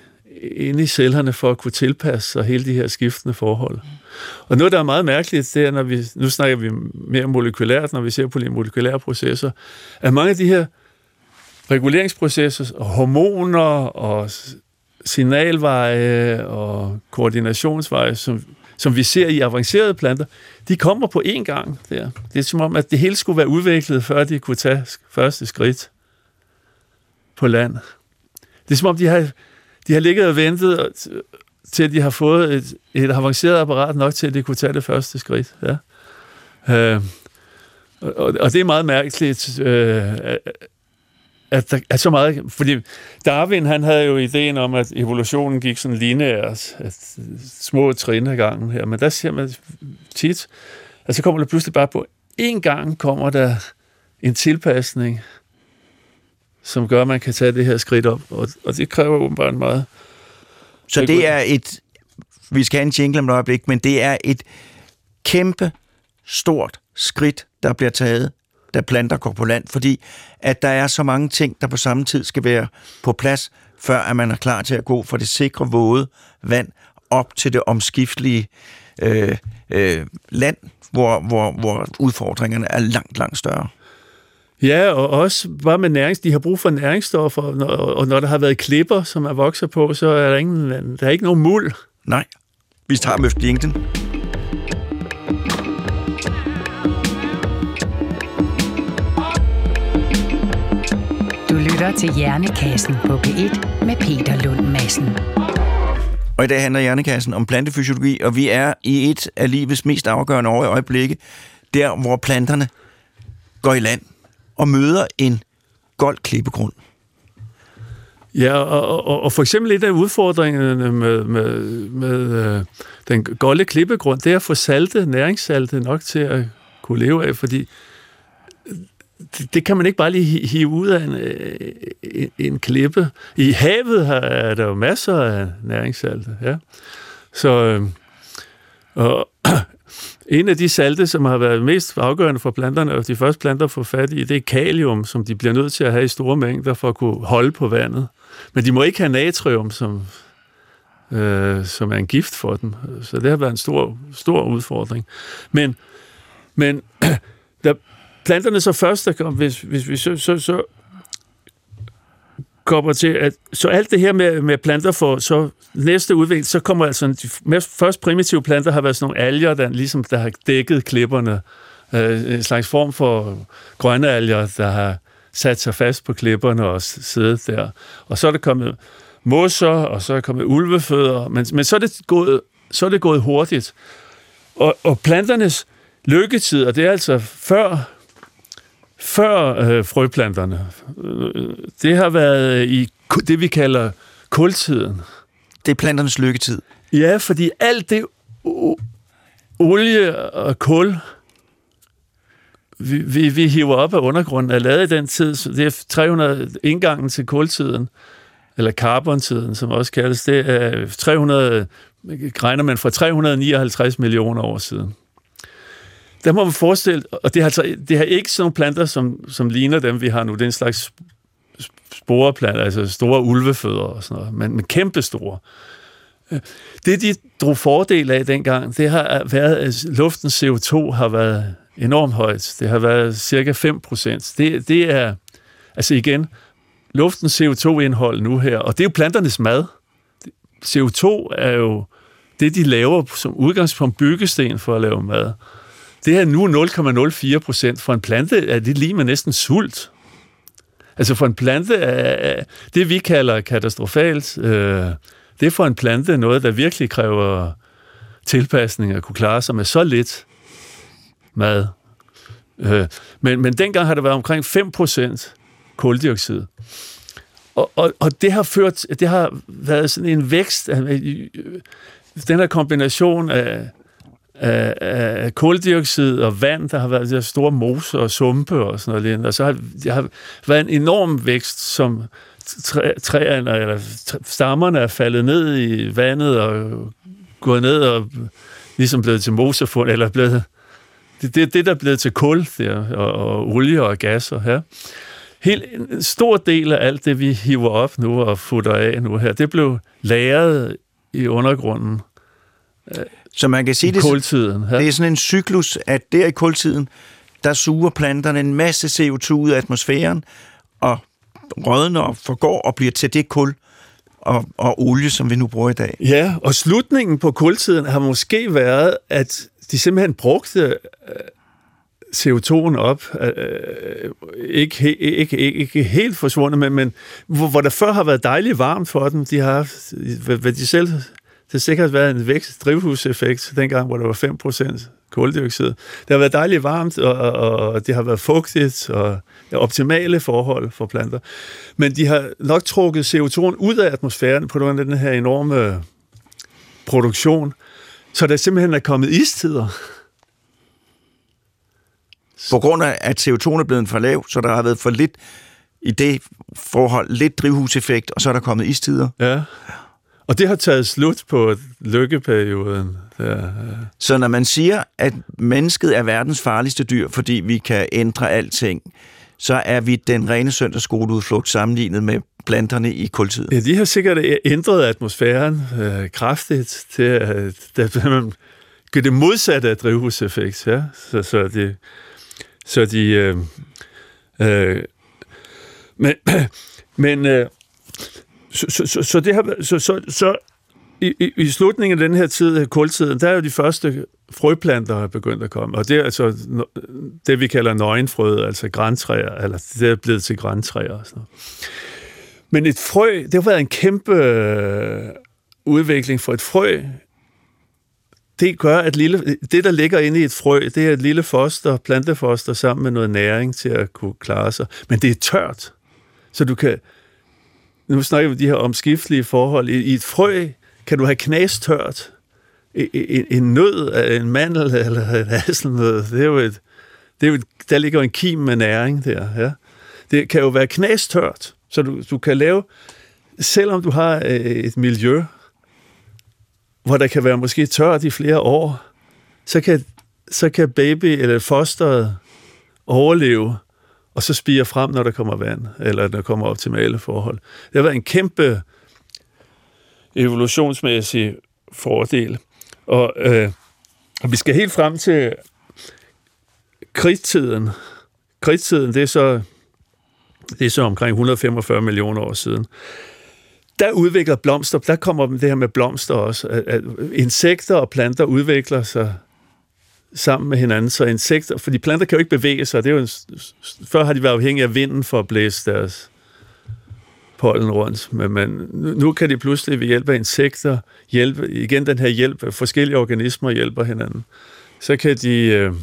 inde i cellerne for at kunne tilpasse sig hele de her skiftende forhold. Og noget, der er meget mærkeligt, det er, når vi, nu snakker vi mere molekylært, når vi ser på de molekylære processer, at mange af de her reguleringsprocesser, og hormoner og signalveje og koordinationsveje, som, som vi ser i avancerede planter, de kommer på én gang der. Det er som om, at det hele skulle være udviklet, før de kunne tage første skridt på land. Det er som om, de har, de har ligget og ventet til, at de har fået et, et avanceret apparat nok til, at de kunne tage det første skridt. Ja. Øh, og, og det er meget mærkeligt, øh, at der er så meget... Fordi Darwin, han havde jo ideen om, at evolutionen gik sådan lineært, at små trin ad gangen her, men der ser man tit, at så kommer der pludselig bare på en gang kommer der en tilpasning, som gør, at man kan tage det her skridt op, og, og det kræver åbenbart meget. Så det er et... Vi skal have en jingle om et øjeblik, men det er et kæmpe stort skridt, der bliver taget da planter går på land, fordi at der er så mange ting, der på samme tid skal være på plads, før at man er klar til at gå fra det sikre, våde vand op til det omskiftelige øh, øh, land, hvor, hvor, hvor udfordringerne er langt, langt større. Ja, og også bare med nærings, de har brug for næringsstoffer, og når der har været klipper, som er vokset på, så er der, ingen, der er ikke nogen muld. Nej, vi tager med jinglen. Lytter til Hjernekassen på P1 med Peter Lund Madsen. Og i dag handler Hjernekassen om plantefysiologi, og vi er i et af livets mest afgørende år i øjeblikke, der hvor planterne går i land og møder en gold klippegrund. Ja, og, og, og for eksempel et af udfordringerne med, med, med øh, den golde klippegrund, det er at få salte, næringssalte nok til at kunne leve af, fordi det, det kan man ikke bare lige hive ud af en, øh, en, en klippe. I havet har, er der jo masser af næringssalte, ja. Så øh, og, *clears throat* en af de salte, som har været mest afgørende for planterne, og de første planter får fat i, det er kalium, som de bliver nødt til at have i store mængder for at kunne holde på vandet. Men de må ikke have natrium, som, øh, som er en gift for dem. Så det har været en stor, stor udfordring. Men, men *clears throat* der, planterne så først, der kom, hvis, hvis vi så, så, så kommer til, at så alt det her med, med planter for så næste udvikling, så kommer altså de mest, først primitive planter har været sådan nogle alger, der ligesom der har dækket klipperne. Øh, en slags form for grønne alger, der har sat sig fast på klipperne og siddet der. Og så er der kommet mosser, og så er der kommet ulvefødder, men, men så, er det gået, så er det gået hurtigt. Og, og planternes lykketid, og det er altså før før øh, frøplanterne. Det har været i det, vi kalder kultiden. Det er planternes lykketid. Ja, fordi alt det olie og kul, vi, vi, vi hiver op af undergrunden, er lavet i den tid. Så det er 300 indgangen til kultiden, eller carbontiden, som også kaldes. Det er 300, regner man fra 359 millioner år siden der må man forestille, og det har, altså, det har ikke sådan nogle planter, som, som ligner dem, vi har nu. Det er en slags sporeplanter, altså store ulvefødder og sådan noget, men, men kæmpe store. Øh, det, de drog fordel af dengang, det har øh, været, at luftens CO2 har været enormt højt. Det har været cirka 5 procent. Det, det er, altså igen, luftens CO2-indhold nu her, og det er jo planternes mad. CO2 er jo det, de laver som udgangspunkt byggesten for at lave mad. Det er nu 0,04 procent. For en plante er det lige med næsten sult. Altså for en plante er det, vi kalder katastrofalt, øh, det er for en plante noget, der virkelig kræver tilpasning at kunne klare sig med så lidt mad. Øh, men, men dengang har det været omkring 5 procent koldioxid. Og, og, og det har ført, det har været sådan en vækst, den her kombination af, af, af koldioxid og vand, der har været de store moser og sumpe og sådan noget. Og så har der har været en enorm vækst, som træerne eller stammerne er faldet ned i vandet og gået ned og ligesom blevet til mosefund, eller blevet det, det, det der er blevet til kul der, og, og olie og gas og her. Helt, en stor del af alt det, vi hiver op nu og futter af nu her, det blev lagret i undergrunden. Så man kan sige, det, kultiden, ja. det er sådan en cyklus, at der i kultiden, der suger planterne en masse CO2 ud af atmosfæren, og rådner og forgår og bliver til det kul og, og olie, som vi nu bruger i dag. Ja, og slutningen på kultiden har måske været, at de simpelthen brugte øh, CO2'en op, øh, ikke, ikke, ikke, ikke helt forsvundet, men, men hvor, hvor der før har været dejligt varmt for dem, de har haft, hvad de selv, det har sikkert været en vækst, drivhuseffekt, dengang, hvor der var 5% koldioxid. Det har været dejligt varmt, og, og, og det har været fugtigt, og optimale forhold for planter. Men de har nok trukket CO2'en ud af atmosfæren på grund af den her enorme produktion, så der simpelthen er kommet istider. *laughs* På grund af, at CO2 er blevet for lav, så der har været for lidt i det forhold, lidt drivhuseffekt, og så er der kommet istider. Ja. Og det har taget slut på lykkeperioden. Ja. Så når man siger, at mennesket er verdens farligste dyr, fordi vi kan ændre alting, så er vi den rene søndagsskoleudflugt sammenlignet med planterne i kultiden. Ja, de har sikkert ændret atmosfæren øh, kraftigt til at, at man gør det modsatte af drivhuseffekt. Ja? Så, så de, så de øh, øh, men, *clears throat* men øh, så, så, så, så, det har, så, så, så i, i, i slutningen af den her tid, kultiden, der er jo de første frøplanter er begyndt at komme, og det er altså det, vi kalder nøgenfrø, altså græntræer, eller det er blevet til græntræer og sådan noget. Men et frø, det har været en kæmpe øh, udvikling for et frø. Det gør, at lille, det, der ligger inde i et frø, det er et lille foster, plantefoster, sammen med noget næring til at kunne klare sig. Men det er tørt, så du kan... Nu snakker vi om de her omskiftelige forhold. I, i et frø kan du have knastørt, en, en en nød af en mandel eller en hasselnød, det er jo et, det er jo et, der ligger en kim med næring der. Ja. Det kan jo være knastørt, så du, du kan lave, selvom du har øh, et miljø, hvor der kan være måske tørt i flere år, så kan, så kan baby eller fosteret overleve, og så spiger frem, når der kommer vand, eller når der kommer optimale forhold. Det har været en kæmpe evolutionsmæssig fordel. Og, øh, og vi skal helt frem til krigstiden. Krigstiden, det er så, det er så omkring 145 millioner år siden. Der udvikler blomster, der kommer det her med blomster også. At, at insekter og planter udvikler sig sammen med hinanden, så insekter, fordi planter kan jo ikke bevæge sig, det er jo en, før har de været afhængige af vinden for at blæse deres pollen rundt, men, men nu kan de pludselig ved hjælp af insekter hjælpe, igen den her hjælp, forskellige organismer hjælper hinanden, så kan de øh,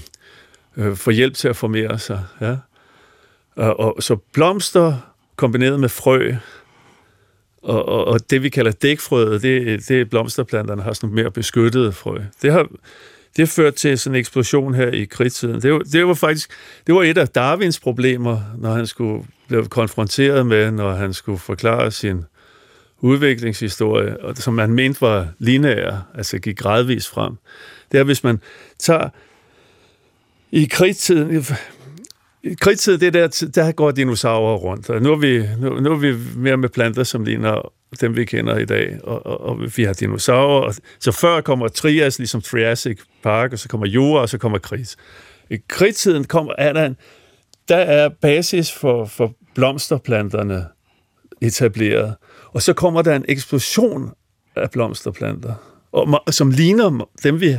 øh, få hjælp til at formere sig. Ja? Og, og, så blomster kombineret med frø, og, og, og det vi kalder dækfrøet, det, det er blomsterplanterne har sådan mere beskyttede frø. Det har, det førte til sådan en eksplosion her i krigstiden. Det var, det var faktisk det var et af Darwins problemer, når han skulle blive konfronteret med, når han skulle forklare sin udviklingshistorie, og som man mente var lineær, altså gik gradvist frem. Det er, hvis man tager i krigstiden, i krigstiden, det der, der går dinosaurer rundt, og nu er, vi, nu, nu er vi mere med planter, som ligner dem, vi kender i dag, og, og, og vi har dinosaurer. Og, så før kommer Trias, ligesom Triassic Park, og så kommer Jura, og så kommer Kridt. I kridtiden kommer, er der, en, der er basis for, for blomsterplanterne etableret, og så kommer der en eksplosion af blomsterplanter, og, som ligner dem, vi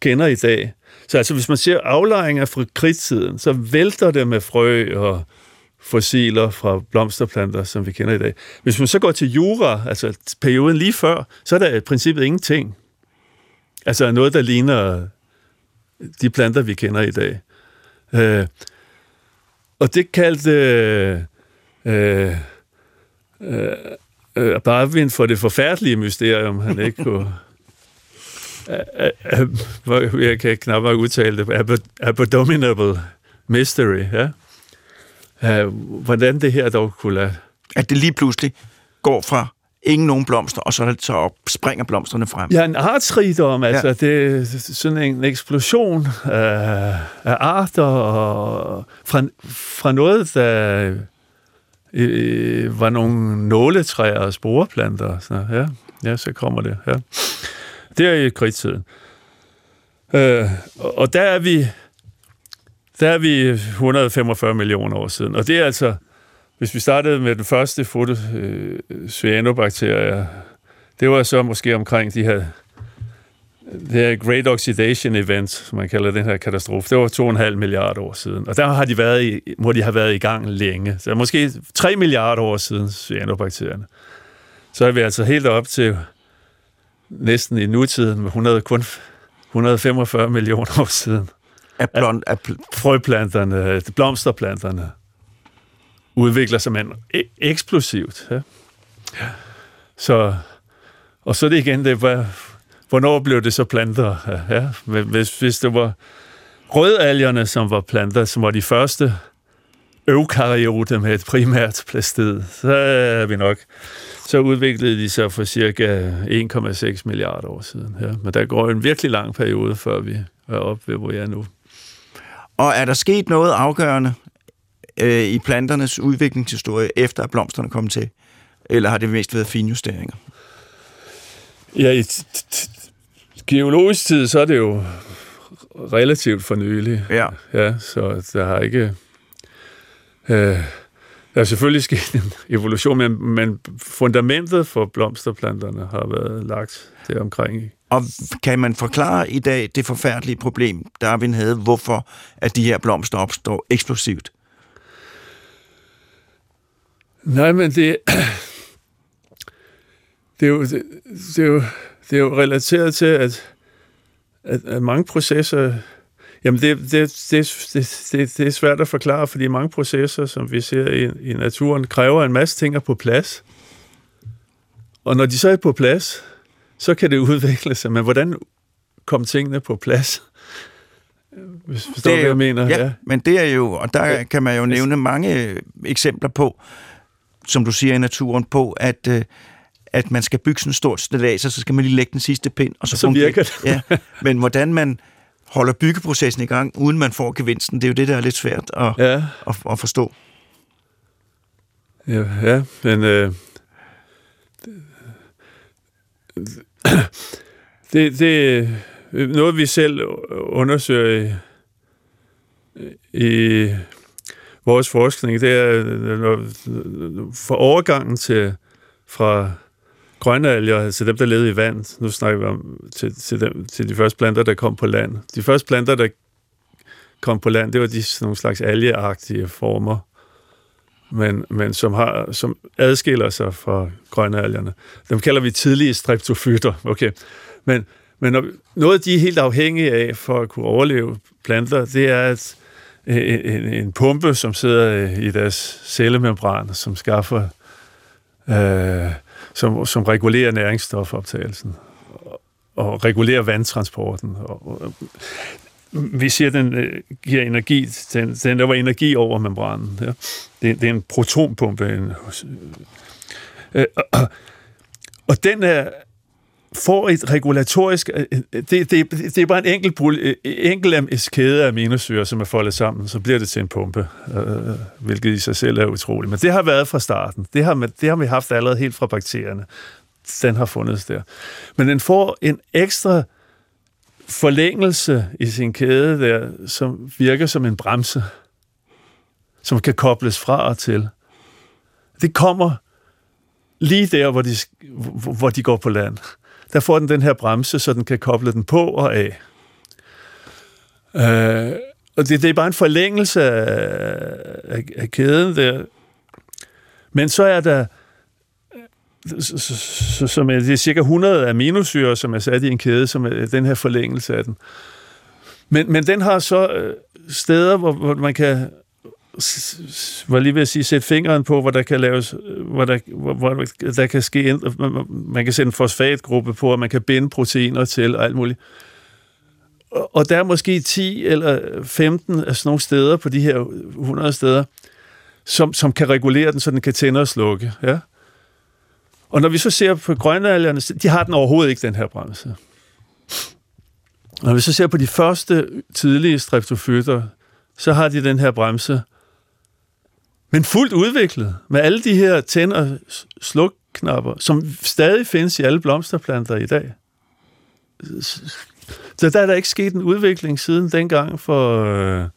kender i dag. Så altså, hvis man ser aflejringer fra krigstiden, så vælter det med frø og fossiler fra blomsterplanter, som vi kender i dag. Hvis man så går til jura, altså perioden lige før, så er der i princippet ingenting. Altså noget, der ligner de planter, vi kender i dag. Øh, og det kaldte øh, øh, øh, Barwin for det forfærdelige mysterium, han ikke kunne... *laughs* jeg kan knap nok udtale det. Abominable mystery, ja. Hvordan det her dog kunne lade... At det lige pludselig går fra ingen nogen blomster, og så, så springer blomsterne frem. Ja, en artsrigdom, altså ja. det er sådan en eksplosion af, af arter, og fra, fra noget, der øh, var nogle nåletræer og sporeplanter. Så, ja, ja, så kommer det. Ja. Det er i kridtiden. Øh, og der er vi der er vi 145 millioner år siden. Og det er altså, hvis vi startede med den første foto, øh, det var så måske omkring de her det her Great Oxidation Event, som man kalder den her katastrofe, det var 2,5 milliarder år siden. Og der har de været i, må de have været i gang længe. Så måske 3 milliarder år siden, cyanobakterierne. Så er vi altså helt op til næsten i nutiden med 100, kun 145 millioner år siden. Af, blond, af pl- frøplanterne, blomsterplanterne udvikler sig man e- eksplosivt. Ja. Så, og så er det igen det, hvad, hvornår blev det så planter? Ja, hvis, hvis det var rødalgerne, som var planter, som var de første eukaryote med et primært plastid, så er vi nok så udviklede de sig for cirka 1,6 milliarder år siden. Ja. Men der går en virkelig lang periode, før vi er oppe ved, hvor jeg er nu. Og er der sket noget afgørende øh, i planternes udviklingshistorie, efter at blomsterne kom til? Eller har det mest været finjusteringer? Ja, i geologisk tid, så er det jo relativt for nylig. Ja. ja så der har ikke... Øh, der er selvfølgelig sket en evolution, men, men fundamentet for blomsterplanterne har været lagt der omkring. Og kan man forklare i dag det forfærdelige problem, Darwin havde, hvorfor at de her blomster opstår eksplosivt? Nej, men det, det, er, jo, det, det, er, jo, det er jo relateret til, at, at, at mange processer Jamen, det, det, det, det, det, det er svært at forklare, fordi mange processer, som vi ser i, i naturen, kræver en masse ting på plads. Og når de så er på plads, så kan det *laughs* udvikle sig. Men hvordan kom tingene på plads? Hvis forstår det er, hvad jeg mener? Ja, ja, men det er jo, og der kan man jo nævne mange eksempler på, som du siger i naturen, på, at, øh, at man skal bygge sådan et stort stillads, så skal man lige lægge den sidste pind, og så, så virker det. Ja, men hvordan man holder byggeprocessen i gang, uden man får gevinsten. Det er jo det, der er lidt svært at, ja. at, at forstå. Ja, ja men øh, det, det er noget, vi selv undersøger i, i vores forskning. Det er for overgangen til fra grønne alger, altså dem, der levede i vand. Nu snakker vi om til, til, dem, til de første planter, der kom på land. De første planter, der kom på land, det var de sådan nogle slags algeagtige former, men, men som, har, som adskiller sig fra grønne algerne. Dem kalder vi tidlige streptofytter. Okay. Men, men når, noget, de er helt afhængige af for at kunne overleve planter, det er at en, en, en pumpe, som sidder øh, i deres cellemembran, som skaffer øh, som, som regulerer næringsstofoptagelsen og, og regulerer vandtransporten. Og, og, vi siger, at den øh, giver energi, den, den der var energi over membranen. Ja. Det, det er en protonpumpe. En, øh, og, og den er får et regulatorisk... Øh, øh, øh, det, det, det er bare en enkelt, enkelt kæde af aminosyre, som er foldet sammen, så bliver det til en pumpe, øh, hvilket i sig selv er utroligt. Men det har været fra starten. Det har, det har vi haft allerede helt fra bakterierne. Den har fundet der. Men den får en ekstra forlængelse i sin kæde der, som virker som en bremse, som kan kobles fra og til. Det kommer lige der, hvor de, hvor de går på land. Der får den den her bremse, så den kan koble den på og af. Øh, og det, det er bare en forlængelse af, af, af kæden der. Men så er der så- så- så- som er, det er cirka 100 aminosyre, som er sat i en kæde, som er den her forlængelse af den. Men, men den har så øh, steder, hvor, hvor man kan var lige ved at sige, sætte fingeren på, hvor der kan laves, hvor der, hvor, hvor der kan ske, man kan sætte en fosfatgruppe på, og man kan binde proteiner til og alt muligt. Og, og der er måske 10 eller 15 af sådan nogle steder på de her 100 steder, som, som kan regulere den, så den kan tænde og slukke. Ja? Og når vi så ser på grønalgerne, de har den overhovedet ikke, den her bremse. Når vi så ser på de første tidlige streptofytter, så har de den her bremse, men fuldt udviklet, med alle de her tænd- og slukknapper, som stadig findes i alle blomsterplanter i dag. Så der er der ikke sket en udvikling siden dengang for, øh,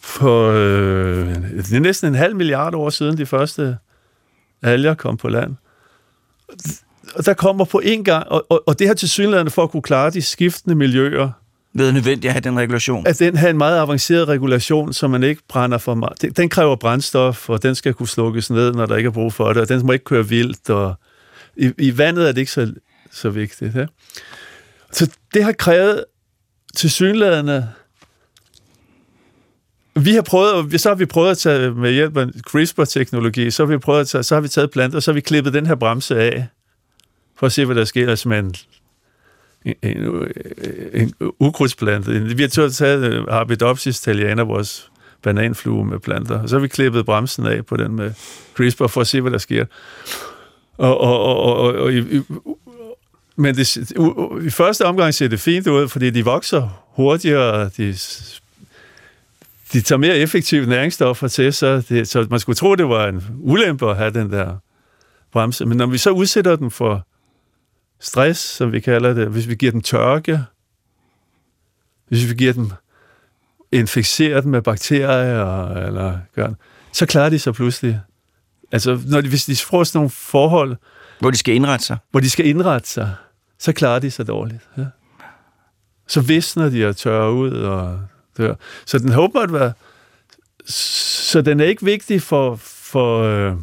for øh, det er næsten en halv milliard år siden de første alger kom på land. Og der kommer på en gang, og, og, og det her til synligheden for at kunne klare de skiftende miljøer, været nødvendigt at have den regulation. at den har en meget avanceret regulation, så man ikke brænder for meget. Den- kræver brændstof, og den skal kunne slukkes ned, når der ikke er brug for det, og den må ikke køre vildt, og i, i vandet er det ikke så, så vigtigt. Ja? Så det har krævet til synlædende vi har prøvet, så har vi prøvet at tage med hjælp af CRISPR-teknologi, så har vi prøvet at tage, så har vi taget planter, og så har vi klippet den her bremse af, for at se, hvad der sker, hvis man en, en, ukrudtsplante. Vi har taget øh, Arbidopsis thaliana, vores bananflue med planter, og så har vi klippet bremsen af på den med CRISPR, for at se, hvad der sker. Og, og, og, og, og, og i, men det, u- u- i første omgang ser det fint ud, fordi de vokser hurtigere, de de tager mere effektive næringsstoffer til, så, det, så man skulle tro, det var en ulempe at have den der bremse. Men når vi så udsætter den for stress, som vi kalder det, hvis vi giver den tørke, hvis vi giver dem inficerer dem med bakterier, eller gør, så klarer de sig pludselig. Altså, når de, hvis de får sådan nogle forhold, Hvor de skal indrette sig. hvor de skal indrette sig, så klarer de sig dårligt. Ja. Så visner de og tørrer ud og dør. Så den håber at være... Så den er ikke vigtig for, for, øh,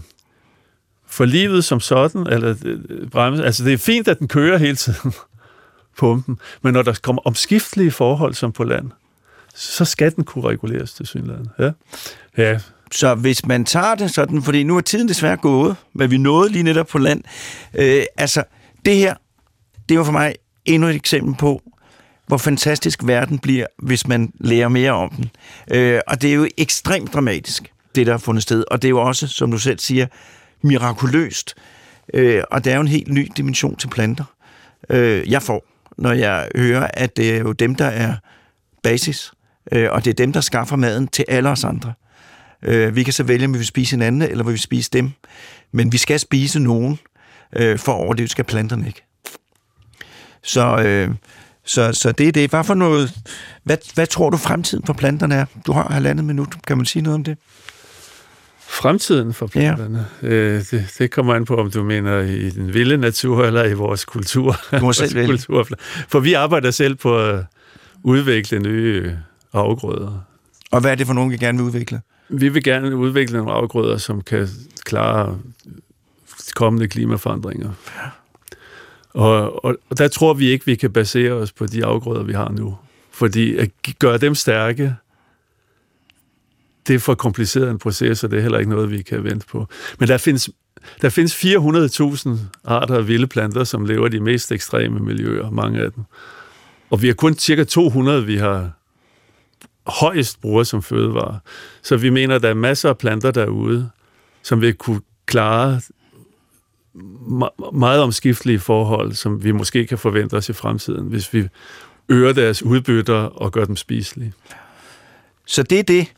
for livet som sådan, eller øh, øh, bremse. Altså, det er fint, at den kører hele tiden, *laughs* pumpen, men når der kommer omskiftelige forhold som på land, så skal den kunne reguleres til synligheden. Ja. ja, Så hvis man tager det sådan, fordi nu er tiden desværre gået, men vi nåede lige netop på land. Øh, altså, det her, det var for mig endnu et eksempel på, hvor fantastisk verden bliver, hvis man lærer mere om den. Øh, og det er jo ekstremt dramatisk, det der har fundet sted. Og det er jo også, som du selv siger, mirakuløst. Øh, og det er jo en helt ny dimension til planter. Øh, jeg får, når jeg hører, at det er jo dem, der er basis. Øh, og det er dem, der skaffer maden til alle os andre. Øh, vi kan så vælge, om vi vil spise hinanden, eller om vi spise dem. Men vi skal spise nogen, øh, for at overleve skal planterne ikke. Så, øh, så, så det er det. Hvad for noget... Hvad, hvad tror du fremtiden for planterne er? Du har halvandet minut. Kan man sige noget om det? Fremtiden for Ja. planterne, ja. øh, det, det kommer an på, om du mener i den vilde natur eller i vores kultur. Du må *laughs* selv Vores kultur. For vi arbejder selv på at udvikle nye afgrøder. Og hvad er det for nogen, vi gerne vil udvikle? Vi vil gerne udvikle nogle afgrøder, som kan klare kommende klimaforandringer. Og, og, og der tror vi ikke, vi kan basere os på de afgrøder, vi har nu. Fordi at gøre dem stærke, det er for kompliceret en proces, og det er heller ikke noget, vi kan vente på. Men der findes, der findes 400.000 arter af vilde planter, som lever i de mest ekstreme miljøer, mange af dem. Og vi har kun cirka 200, vi har højst bruger som fødevare. Så vi mener, at der er masser af planter derude, som vil kunne klare meget omskiftelige forhold, som vi måske kan forvente os i fremtiden, hvis vi øger deres udbytter og gør dem spiselige. Så det er det.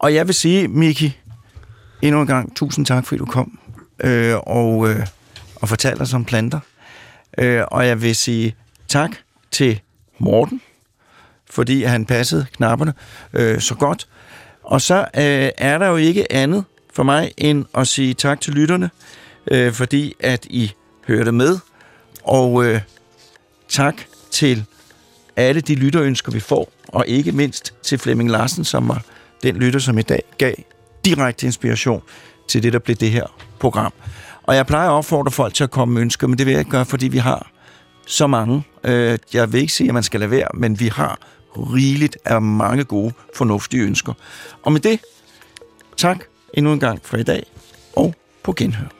Og jeg vil sige, Miki, endnu en gang tusind tak, fordi du kom øh, og, øh, og fortalte os om planter. Øh, og jeg vil sige tak til Morten, fordi han passede knapperne øh, så godt. Og så øh, er der jo ikke andet for mig end at sige tak til lytterne, øh, fordi at I hørte med. Og øh, tak til alle de lytterønsker, vi får, og ikke mindst til Flemming Larsen, som var den lytter, som i dag gav direkte inspiration til det, der blev det her program. Og jeg plejer at opfordre folk til at komme med ønsker, men det vil jeg ikke gøre, fordi vi har så mange. Øh, jeg vil ikke sige, at man skal lade være, men vi har rigeligt af mange gode, fornuftige ønsker. Og med det, tak endnu en gang for i dag, og på genhør.